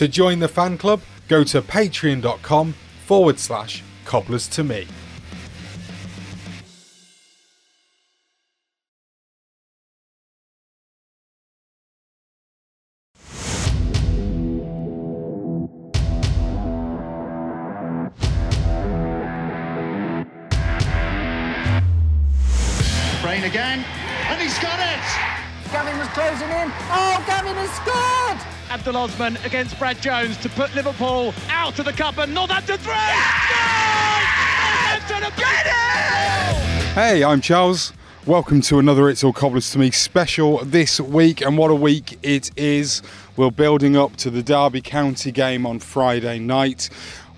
To join the fan club, go to patreon.com forward slash cobblers to me. Osman against Brad Jones to put Liverpool out of the cup and not Northampton three. Hey, I'm Charles. Welcome to another It's All Cobblers to Me special this week, and what a week it is. We're building up to the Derby County game on Friday night.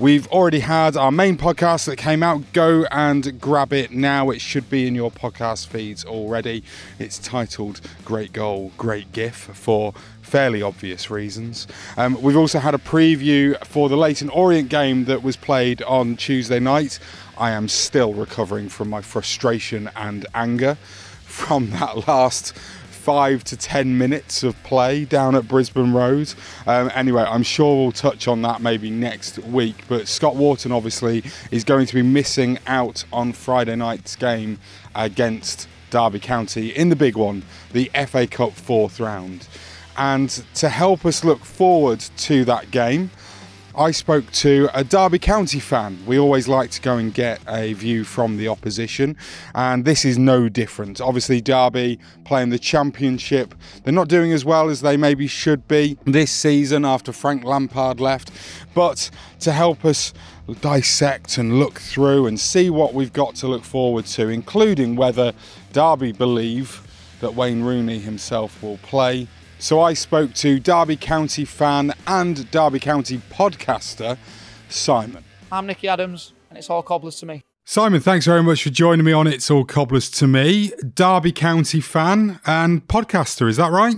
We've already had our main podcast that came out. Go and grab it now. It should be in your podcast feeds already. It's titled Great Goal, Great GIF for fairly obvious reasons. Um, we've also had a preview for the Leyton Orient game that was played on Tuesday night. I am still recovering from my frustration and anger from that last five to ten minutes of play down at Brisbane Road. Um, anyway, I'm sure we'll touch on that maybe next week. But Scott Wharton obviously is going to be missing out on Friday night's game against Derby County in the big one, the FA Cup fourth round. And to help us look forward to that game, I spoke to a Derby County fan. We always like to go and get a view from the opposition, and this is no different. Obviously, Derby playing the Championship, they're not doing as well as they maybe should be this season after Frank Lampard left. But to help us dissect and look through and see what we've got to look forward to, including whether Derby believe that Wayne Rooney himself will play so I spoke to Derby County fan and Derby County podcaster, Simon. I'm Nicky Adams, and it's all cobblers to me. Simon, thanks very much for joining me on It's All Cobblers to Me. Derby County fan and podcaster, is that right?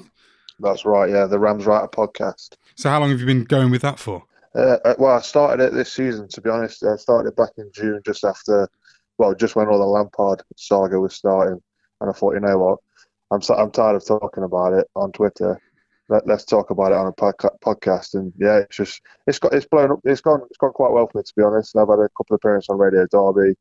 That's right, yeah, the Rams Writer podcast. So how long have you been going with that for? Uh, uh, well, I started it this season, to be honest. I started it back in June, just after, well, just when all the Lampard saga was starting. And I thought, you know what, I'm so, I'm tired of talking about it on Twitter. Let, us talk about it on a podca- podcast. And yeah, it's just it's got it's blown up. It's gone it's gone quite well for me to be honest. And I've had a couple of appearances on Radio Derby.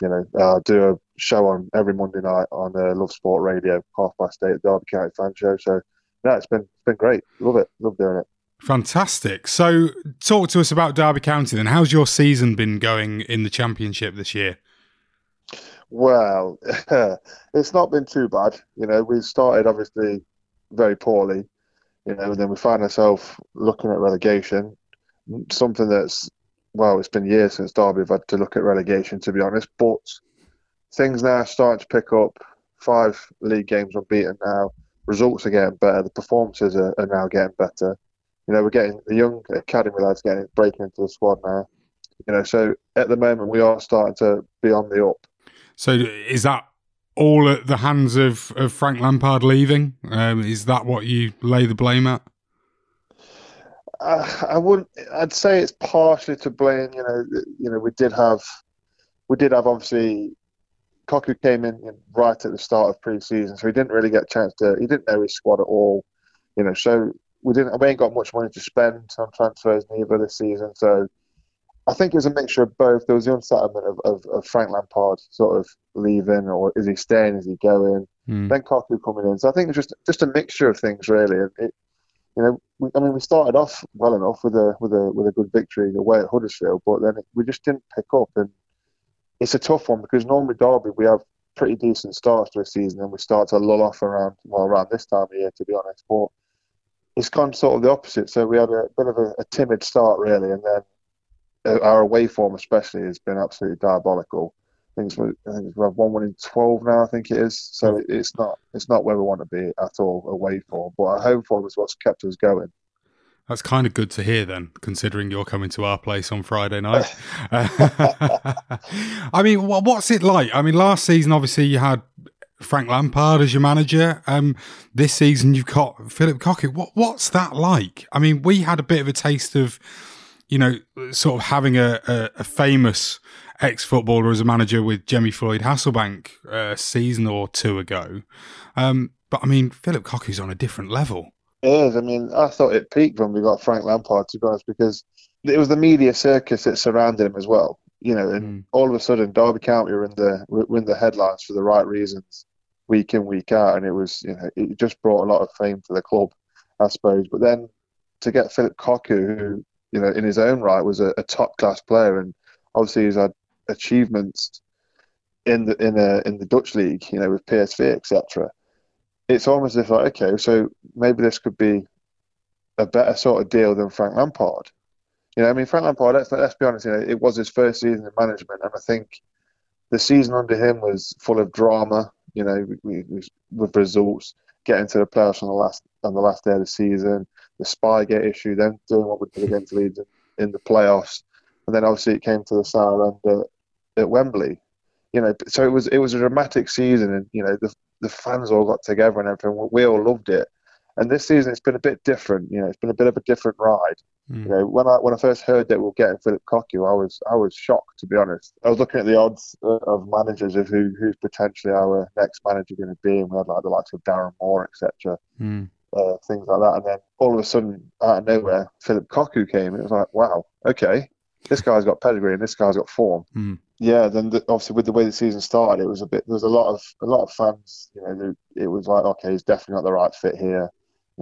You know, uh, do a show on every Monday night on uh, Love Sport Radio, half past eight, Derby County Fan Show. So yeah, it's been it's been great. Love it. Love doing it. Fantastic. So, talk to us about Derby County then. How's your season been going in the Championship this year? Well, it's not been too bad. You know, we started obviously very poorly, you know, and then we find ourselves looking at relegation, something that's, well, it's been years since Derby have had to look at relegation, to be honest, but things now starting to pick up. Five league games unbeaten now. Results are getting better. The performances are, are now getting better. You know, we're getting the young academy lads getting breaking into the squad now. You know, so at the moment we are starting to be on the up so is that all at the hands of, of Frank Lampard leaving? Um, is that what you lay the blame at? I, I wouldn't. I'd say it's partially to blame. You know, you know, we did have, we did have obviously, Cocu came in right at the start of pre-season, so he didn't really get a chance to. He didn't know his squad at all. You know, so we didn't. We ain't got much money to spend on transfers neither this season. So I think it was a mixture of both. There was the unsettlement of, of, of Frank Lampard sort of leaving, or is he staying? Is he going? Mm. Then Cocu coming in. So I think it's just just a mixture of things, really. It, you know, we, I mean, we started off well enough with a with a with a good victory away at Huddersfield, but then it, we just didn't pick up, and it's a tough one because normally Derby we have pretty decent starts to a season, and we start to lull off around well around this time of year, to be honest. But it's gone sort of the opposite. So we had a bit of a, a timid start really, and then our away form especially has been absolutely diabolical. I think, we, I think we have one one in twelve now. I think it is. So it, it's not it's not where we want to be at all away form. But our home form is what's kept us going. That's kind of good to hear then, considering you're coming to our place on Friday night. I mean, what's it like? I mean, last season, obviously, you had Frank Lampard as your manager. Um, this season, you've got Philip Cocu. What, what's that like? I mean, we had a bit of a taste of, you know, sort of having a, a, a famous ex footballer as a manager with Jimmy Floyd Hasselbaink a season or two ago. Um, but I mean, Philip Cocu's on a different level. It is. I mean, I thought it peaked when we got Frank Lampard, to be honest, because it was the media circus that surrounded him as well. You know, and mm. all of a sudden, Derby County were in the were in the headlines for the right reasons, week in week out, and it was you know it just brought a lot of fame to the club, I suppose. But then to get Philip Cocu, who you know in his own right was a, a top class player, and obviously he's had achievements in the in a in the Dutch league, you know, with PSV, etc. It's almost as if like, okay, so maybe this could be a better sort of deal than Frank Lampard. You know, I mean, Frank Lampard. Let's, let's be honest. You know, it was his first season in management, and I think the season under him was full of drama. You know, with results, getting to the playoffs on the last on the last day of the season, the Spygate issue, then doing what we did against Leeds in, the playoffs, and then obviously it came to the South End at, at Wembley. You know, so it was it was a dramatic season, and you know the the fans all got together and everything. We all loved it. And this season it's been a bit different. You know, it's been a bit of a different ride. Mm. You know, when I when I first heard that we are getting Philip Cocu, I was I was shocked to be honest. I was looking at the odds of managers of who who's potentially our next manager going to be, and we had like the likes of Darren Moore, etc. Mm. Uh, things like that, and then all of a sudden, out of nowhere, Philip Cocu came. It was like, wow, okay, this guy's got pedigree and this guy's got form. Mm. Yeah, then the, obviously with the way the season started, it was a bit. There was a lot of a lot of fans. You know, it was like, okay, he's definitely not the right fit here.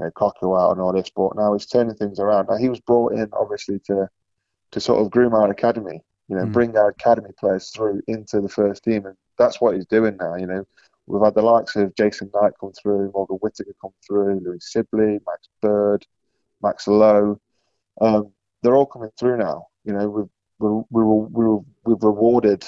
You know, Cocu out and all this, but now he's turning things around. Now he was brought in obviously to to sort of groom our academy. You know, mm. bring our academy players through into the first team, and that's what he's doing now. You know, we've had the likes of Jason Knight come through, Morgan Whittaker come through, Louis Sibley, Max Bird, Max Lowe. Um, they're all coming through now. You know, we've we we we've rewarded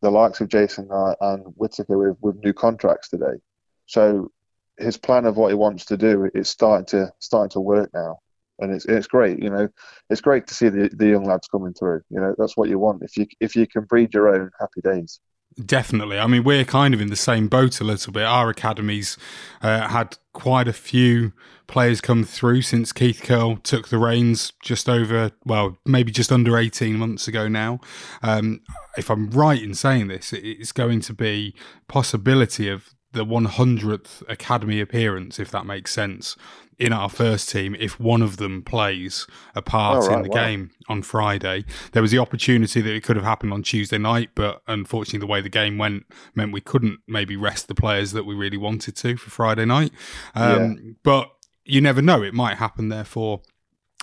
the likes of Jason Knight and Whittaker with, with new contracts today. So his plan of what he wants to do is starting to starting to work now, and it's it's great. You know, it's great to see the, the young lads coming through. You know, that's what you want. If you if you can breed your own, happy days. Definitely. I mean, we're kind of in the same boat a little bit. Our academies uh, had quite a few players come through since Keith Curle took the reins just over, well, maybe just under 18 months ago now. Um, if I'm right in saying this, it's going to be possibility of the 100th academy appearance, if that makes sense, in our first team if one of them plays a part oh, right, in the wow. game on Friday. There was the opportunity that it could have happened on Tuesday night, but unfortunately, the way the game went meant we couldn't maybe rest the players that we really wanted to for Friday night. Um, yeah. But you never know; it might happen. Therefore,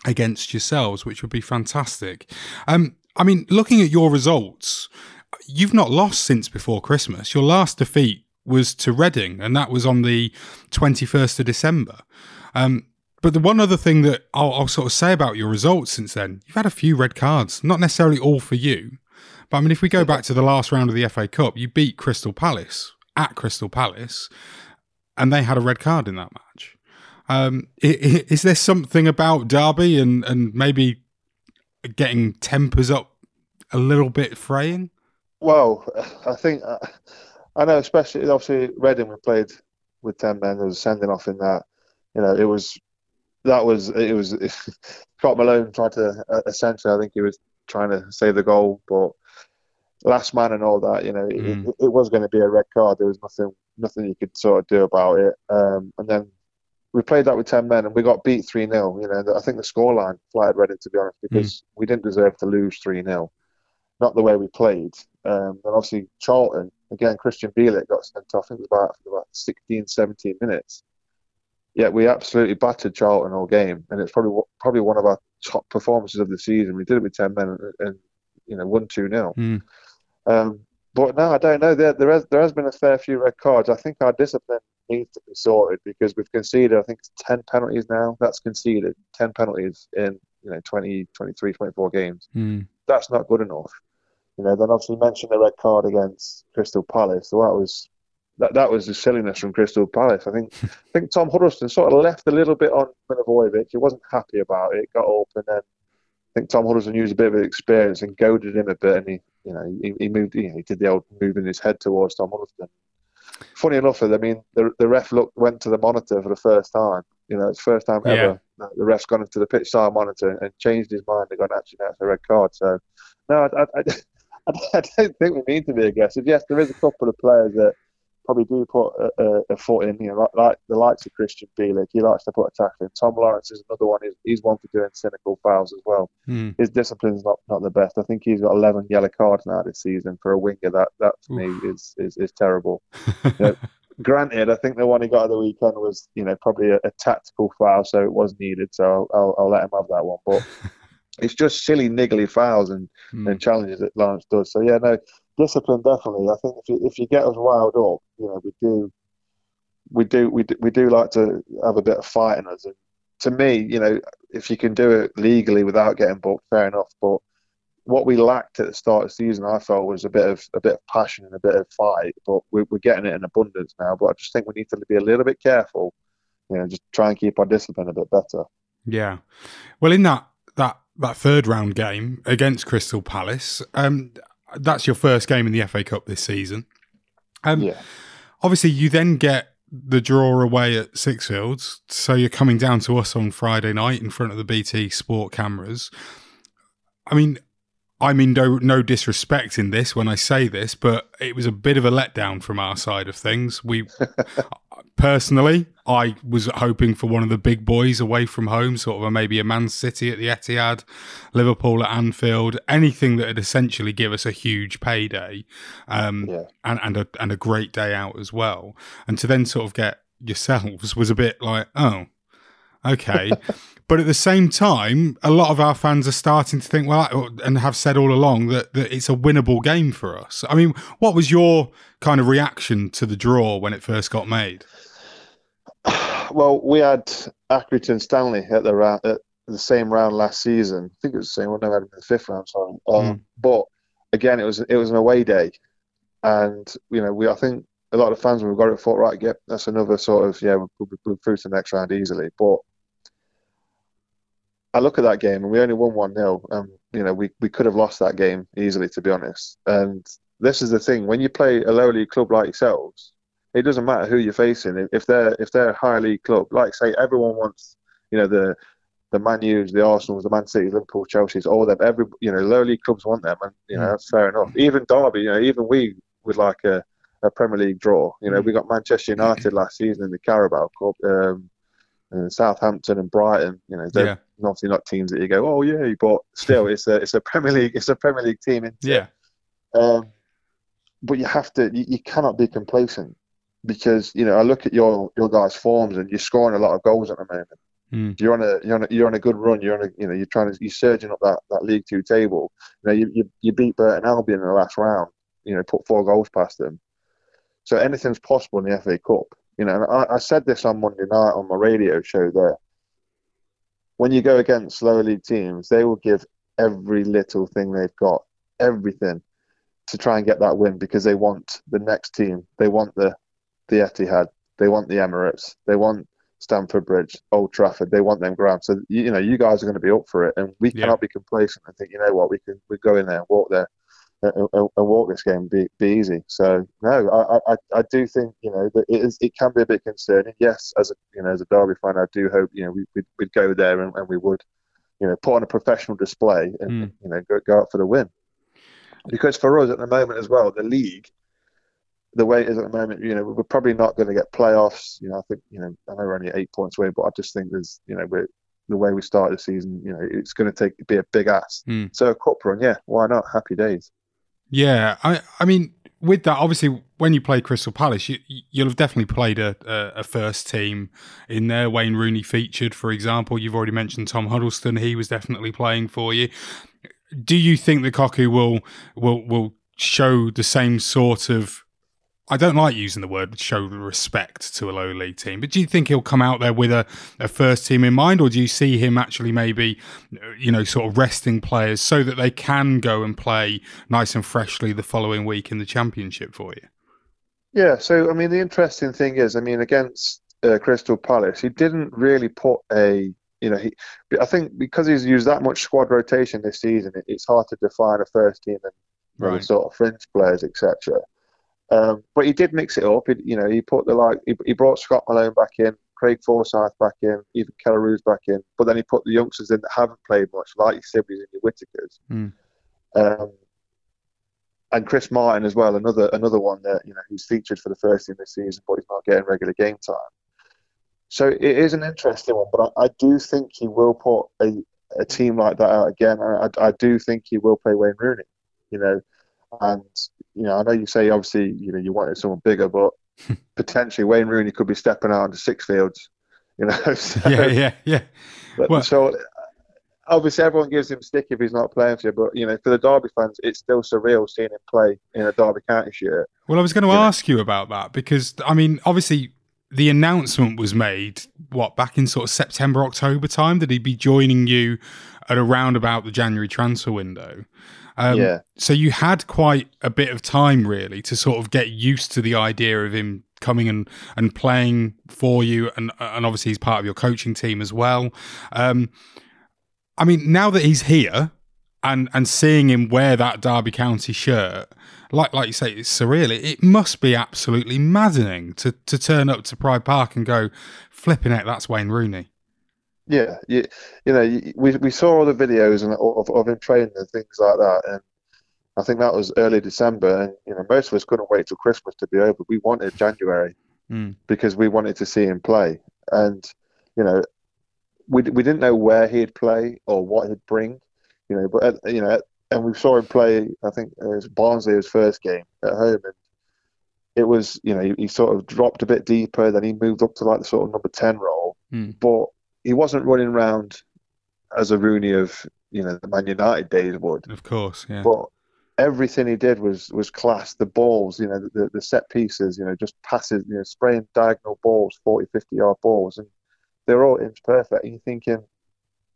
against yourselves, which would be fantastic. Um, I mean, looking at your results, you've not lost since before Christmas. Your last defeat was to Reading, and that was on the 21st of December. Um, but the one other thing that I'll, I'll, sort of say about your results since then, you've had a few red cards, not necessarily all for you. But I mean, if we go back to the last round of the FA Cup, you beat Crystal Palace at Crystal Palace, and they had a red card in that match. Um, is, is there something about Derby and, and maybe getting tempers up a little bit fraying? Well, I think uh, I know, especially obviously Reading we played with ten men. There was a sending off in that you know, it was that was it was Scott Malone tried to uh, essentially I think he was trying to save the goal, but last man and all that, you know, mm. it, it, was going to be a red card. There was nothing nothing you could sort of do about it. Um, and then we played that with ten men and we got beat three 0 You know, I think the scoreline flattered Reading to be honest because mm. we didn't deserve to lose three 0 Not the way we played. Um, and obviously Charlton again, Krystian Bielik got sent off. I think it was about about 16, 17 minutes. Yeah, we absolutely battered Charlton all game, and it's probably probably one of our top performances of the season. We did it with ten men and, and you know 1 2 0. mm. um, But no, I don't know. There there has there has been a fair few red cards. I think our discipline needs to be sorted because we've conceded. I think ten penalties now. That's conceded ten penalties in you know 20, 23, 24 games. Mm. That's not good enough. You know, then obviously mentioned the red card against Crystal Palace. So that was that that was the silliness from Crystal Palace. I think I think Tom Huddlestone sort of left a little bit on Milivojevic. He wasn't happy about it. Got up and then I think Tom Huddlestone used a bit of experience and goaded him a bit, and he you know he, he moved you know, he did the old moving his head towards Tom Huddlestone. Funny enough, I mean the the ref looked went to the monitor for the first time. You know, it's the first time ever yeah. the ref's gone into the pitch side monitor and changed his mind and gone actually that's a red card. So no, I, I, I don't think we need to be aggressive. Yes, there is a couple of players that probably do put a, a, foot in. You know, like, like, the likes of Krystian Bielik, he likes to put a tackle in. Tom Lawrence is another one. He's, he's one for doing cynical fouls as well. Mm. His discipline's not, not the best. I think he's got 11 yellow cards now this season for a winger. That that to me is is, is terrible. you know, granted, I think the one he got at the weekend was you know probably a, a tactical foul, so it was needed. So I'll, I'll let him have that one, but. it's just silly niggly fouls and, mm. and challenges that Lawrence does. So yeah, no discipline definitely. I think if you if you get us riled up, you know, we do we do we do, we do like to have a bit of fight in us. And to me, you know, if you can do it legally without getting booked, fair enough. But what we lacked at the start of the season, I felt, was a bit of a bit of passion and a bit of fight. But we're, we're getting it in abundance now. But I just think we need to be a little bit careful. You know, just try and keep our discipline a bit better. Yeah. Well, in that that that third round game against Crystal Palace, um, that's your first game in the FA Cup this season. Um, yeah. Obviously, you then get the draw away at Sixfields, so you're coming down to us on Friday night in front of the BT Sport cameras. I mean, I mean no no disrespect in this when I say this, but it was a bit of a letdown from our side of things. We personally, I was hoping for one of the big boys away from home, sort of a, maybe a Man City at the Etihad, Liverpool at Anfield, anything that would essentially give us a huge payday, um, yeah. and and a and a great day out as well. And to then sort of get yourselves was a bit like, oh, okay. but at the same time, a lot of our fans are starting to think, well, and have said all along that, that it's a winnable game for us. I mean, what was your kind of reaction to the draw when it first got made? well, we had Accrington Stanley at the round, at the same round last season. I think it was the same one. No, had in the fifth round. Sorry, um, mm. but again, it was it was an away day, and you know, we I think a lot of fans when we got it thought right, yeah, that's another sort of yeah, we'll, we'll through to the next round easily. But I look at that game and we only won one 0 and you know we we could have lost that game easily to be honest. And this is the thing when you play a low league club like yourselves it doesn't matter who you're facing. If they're if they're a high league club, like say everyone wants, you know, the the Man U's, the Arsenal's, the Man City, Liverpool, Chelsea's, all them. Every you know, low league clubs want them, and you know mm. that's fair enough. Even Derby, you know, even we would like a, a Premier League draw. You know, mm. we got Manchester United last season in the Carabao Cup, um, and Southampton and Brighton. You know, they're yeah. obviously not teams that you go, oh yeah, but still, it's a it's a Premier League it's a Premier League team. Yeah. Um, but you have to you, you cannot be complacent because you know I look at your your guys' forms and you're scoring a lot of goals at the moment. Mm. You're on a you're on a you're on a good run. You're on a you know you're trying to you're surging up that, that League Two table. You know you, you, you beat Burton Albion in the last round. You know put four goals past them. So anything's possible in the FA Cup. You know I, I said this on Monday night on my radio show there. When you go against lower league teams, they will give every little thing they've got, everything, to try and get that win because they want the next team. They want the the Etihad, they want the Emirates, they want Stamford Bridge, Old Trafford, they want them grounds. So you, know, you guys are going to be up for it, and we yeah. cannot be complacent and think, you know what, we can we go in there and walk there and, and walk this game be, be easy. So no, I, I, I do think you know that it is it can be a bit concerning. Yes, as a you know as a Derby fan, I do hope you know we, would we'd go there and, and, we would you know put on a professional display and mm. you know go, go out for the win. Because for us at the moment as well, the league, the way it is at the moment, you know, we're probably not going to get playoffs. You know, I think you know I know we're only eight points away, but I just think there's you know we're the way we started the season, you know, it's going to take be a big ass. Mm. So a cup run, yeah, why not? Happy days. Yeah, I I mean, with that, obviously, when you play Crystal Palace, you, you'll have definitely played a, a, first team in there. Wayne Rooney featured, for example. You've already mentioned Tom Huddlestone; he was definitely playing for you. Do you think the Cocu will will will show the same sort of I don't like using the word show respect to a low league team, but do you think he'll come out there with a, a first team in mind, or do you see him actually maybe, you know, sort of resting players so that they can go and play nice and freshly the following week in the championship for you? Yeah, so I mean, the interesting thing is, I mean, against uh, Crystal Palace, he didn't really put a, you know, he, I think because he's used that much squad rotation this season, it, it's hard to define a first team and right. sort of fringe players, etc. Um, but he did mix it up. He, you know, he put the like he, he brought Scott Malone back in, Craig Forsyth back in, even Kelle back in. But then he put the youngsters in that haven't played much, like your Sibleys and your Whittakers. Mm. Um, and Chris Martin as well, another another one that you know he's featured for the first team this season, but he's not getting regular game time. So it is an interesting one, but I, I do think he will put a, a team like that out again. I, I do think he will play Wayne Rooney. You know, and you know, I know you say obviously you know you wanted someone bigger, but potentially Wayne Rooney could be stepping out into Sixfields. You know, so, yeah, yeah, yeah. But, well, so uh, obviously everyone gives him stick if he's not playing for you, but you know, for the Derby fans, it's still surreal seeing him play in a Derby County shirt. Well, I was going to ask know? you about that because I mean, obviously the announcement was made what back in sort of September October time that he'd be joining you at around about the January transfer window. Um, yeah. So you had quite a bit of time really to sort of get used to the idea of him coming and, and playing for you, and and obviously he's part of your coaching team as well. Um, I mean, now that he's here and and seeing him wear that Derby County shirt, like like you say, it's surreal. It, it must be absolutely maddening to to turn up to Pride Park and go, flipping it, that's Wayne Rooney. Yeah, you, you know, we we saw all the videos and of, of him training and things like that, and I think that was early December, and you know, most of us couldn't wait till Christmas to be over. We wanted January mm. because we wanted to see him play, and you know, we we didn't know where he'd play or what he'd bring, you know, but at, you know, and we saw him play. I think it was Barnsley his first game at home, and it was you know he, he, sort of dropped a bit deeper, then he moved up to like the sort of number ten role, mm. but he wasn't running around as a Rooney of you know the Man United days would. Of course, yeah. But everything he did was was class. The balls, you know, the, the set pieces, you know, just passes, you know, spraying diagonal balls, 40, 50 yard balls, and they're all inch perfect. And you're thinking,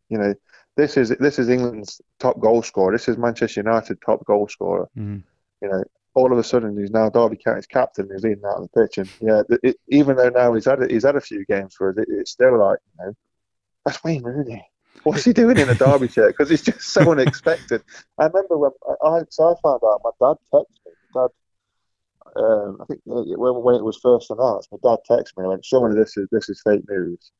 you know, this is this is England's top goal scorer. This is Manchester United top goal scorer. Mm. You know, all of a sudden he's now Derby County's captain. He's leading out on the pitch, and yeah, it, even though now he's had he's had a few games for us, it, it's still like you know that's Wayne Rooney. What's he doing in a Derby shirt? Because it's just so unexpected. I remember when I, so I found out, my dad texted me. My Dad, um, I think when, when it was first announced, my dad texted me and went, "Surely this is this is fake news."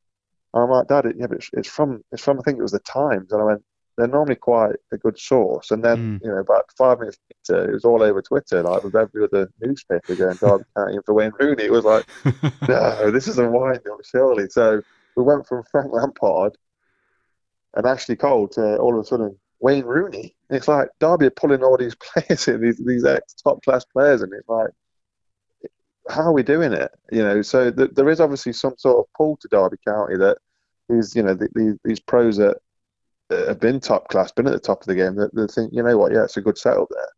And I'm like, "Dad, it, yeah, but it's, it's, from it's from I think it was the Times." And I went, "They're normally quite a good source." And then mm. you know, about five minutes later, it was all over Twitter, like with every other newspaper going Derby County for Wayne Rooney. It was like, "No, this isn't Wayne, surely." So we went from Frank Lampard and Ashley Cole to all of a sudden Wayne Rooney. And it's like Derby are pulling all these players in, these these ex top class players, and it's like, how are we doing it? You know, so th- there is obviously some sort of pull to Derby County that these, you know, the, the, these pros that have been top class, been at the top of the game, that they think, you know what, yeah, it's a good setup there.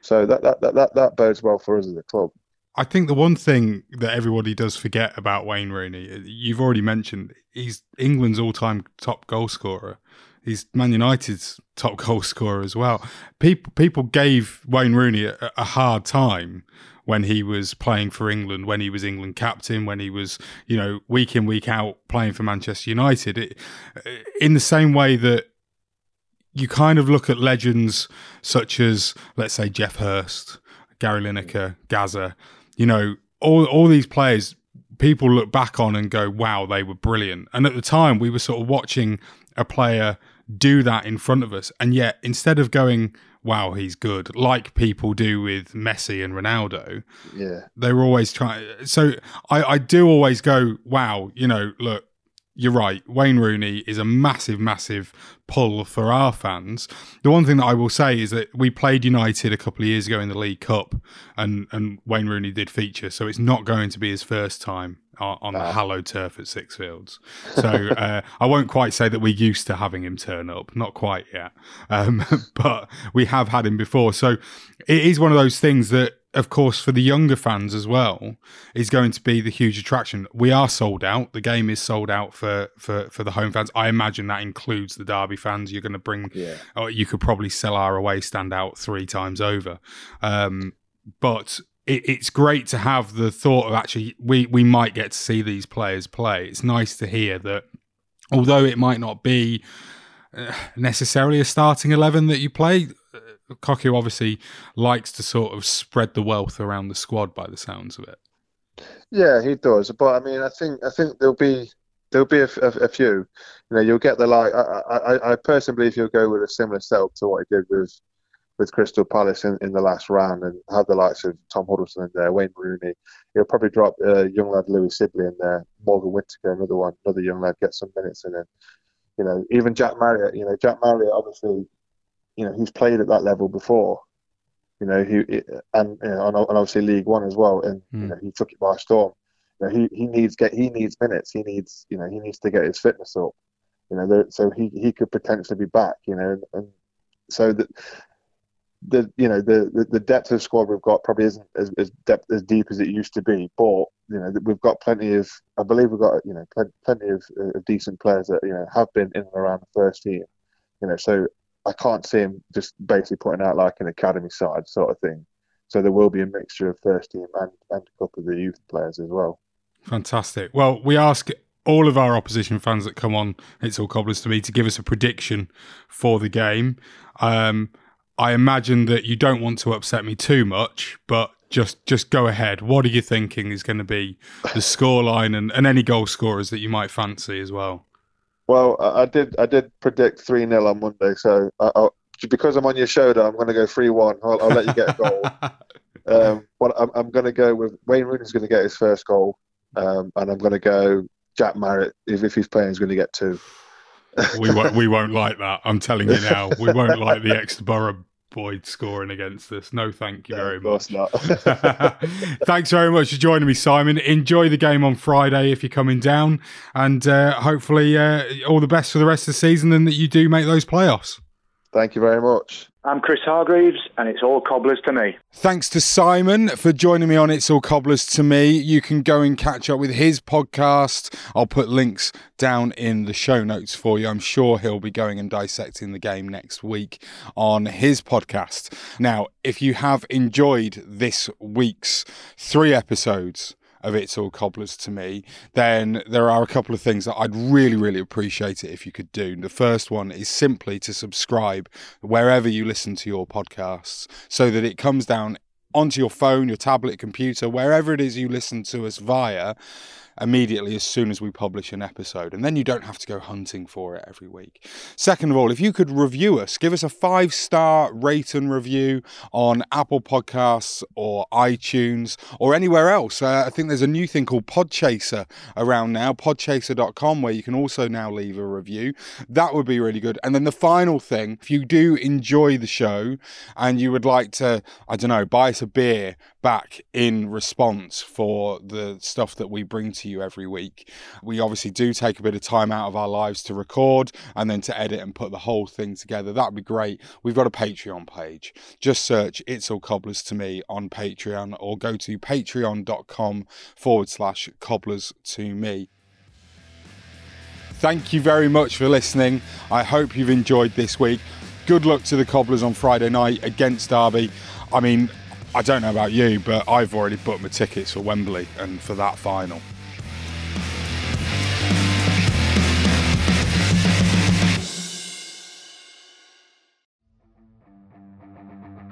So that that, that, that, that bodes well for us as a club. I think the one thing that everybody does forget about Wayne Rooney, uh, you've already mentioned, he's England's all-time top goal scorer. He's Man United's top goal scorer as well. People people gave Wayne Rooney a, a hard time when he was playing for England, when he was England captain, when he was, you know, week in week out playing for Manchester United. It, uh, in the same way that you kind of look at legends such as, let's say, Geoff Hurst, Gary Lineker, Gazza, you know, all, all these players, people look back on and go, wow, they were brilliant. And at the time, we were sort of watching a player do that in front of us. And yet, instead of going, wow, he's good, like people do with Messi and Ronaldo, Yeah. they were always trying. So I, I do always go, wow, you know, look, you're right. Wayne Rooney is a massive, massive pull for our fans. The one thing that I will say is that we played United a couple of years ago in the League Cup, and and Wayne Rooney did feature, so it's not going to be his first time on, on the hallowed turf at Sixfields. So uh, I won't quite say that we're used to having him turn up, not quite yet, um, but we have had him before. So it is one of those things that of course, for the younger fans as well, is going to be the huge attraction. We are sold out. The game is sold out for for for the home fans. I imagine that includes the Derby fans. You're going to bring, Yeah. or you could probably sell our away stand out three times over. Um, but it, it's great to have the thought of actually we we might get to see these players play. It's nice to hear that, although it might not be uh, necessarily a starting eleven that you play. Cocu obviously likes to sort of spread the wealth around the squad by the sounds of it. Yeah, he does. But I mean, I think I think there'll be there'll be a, a- a few. You know, you'll get the like. I, I, I personally believe he'll go with a similar setup to what he did with with Crystal Palace in, in the last round, and have the likes of Tom Huddlestone in there, Wayne Rooney. He'll probably drop uh, young lad Louis Sibley in there, Morgan Whittaker, another one, another young lad, get some minutes in it. You know, even Jack Marriott. You know, Jack Marriott obviously, you know, he's played at that level before. You know, he and you know, and obviously League One as well, and you Hmm. know, he took it by storm. You know, he, he needs get he needs minutes. He needs you know he needs to get his fitness up. You know, there- so he, he could potentially be back. You know, and, and so that the you know the, the the depth of squad we've got probably isn't as, as depth as deep as it used to be. But you know we've got plenty of I believe we've got you know plenty, plenty of, uh, of decent players that you know have been in and around the first team. You know, so I can't see him just basically putting out like an academy side sort of thing. So there will be a mixture of first team and, and a couple of the youth players as well. Fantastic. Well, we ask all of our opposition fans that come on It's All Cobblers to me to give us a prediction for the game. Um, I imagine that you don't want to upset me too much, but just just go ahead. What are you thinking is going to be the scoreline and, and any goal scorers that you might fancy as well? Well, I, did I did predict three 0 on Monday, so I, because I'm on your shoulder, I'm going to go three one. I'll, I'll let you get a goal. um, but I'm, I'm going to go with Wayne Rooney's going to get his first goal, um, and I'm going to go Jack Marriott if, if he's playing, he's going to get two. we won't we won't like that. I'm telling you now. We won't like the ex Borough boy scoring against us. No, thank you very of course much. not. Thanks very much for joining me, Simon. Enjoy the game on Friday if you're coming down, and uh, hopefully uh, all the best for the rest of the season, and that you do make those playoffs. Thank you very much. I'm Chris Hargreaves, and it's all cobblers to me. Thanks to Simon for joining me on It's All Cobblers to Me. You can go and catch up with his podcast. I'll put links down in the show notes for you. I'm sure he'll be going and dissecting the game next week on his podcast. Now, if you have enjoyed this week's three episodes, of It's All Cobblers to me, then there are a couple of things that I'd really, really appreciate it if you could do. The first one is simply to subscribe wherever you listen to your podcasts so that it comes down onto your phone, your tablet, computer, wherever it is you listen to us via immediately as soon as we publish an episode. And then you don't have to go hunting for it every week. Second of all, if you could review us, give us a five star rate and review on Apple Podcasts or iTunes or anywhere else. Uh, I think there's a new thing called Podchaser around now, podchaser.com, where you can also now leave a review. That would be really good. And then the final thing, if you do enjoy the show and you would like to, I don't know, buy us a beer back in response for the stuff that we bring to you every week. We obviously do take a bit of time out of our lives to record and then to edit and put the whole thing together. That'd be great. We've got a Patreon page. Just search It's All Cobblers to Me on Patreon or go to patreon.com forward slash cobblers to me. Thank you very much for listening. I hope you've enjoyed this week. Good luck to the Cobblers on Friday night against Derby. I mean, I don't know about you, but I've already booked my tickets for Wembley and for that final.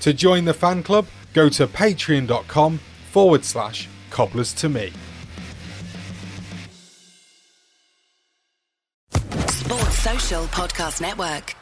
To join the fan club, go to patreon.com forward slash cobblers to me. Sports Social Podcast Network.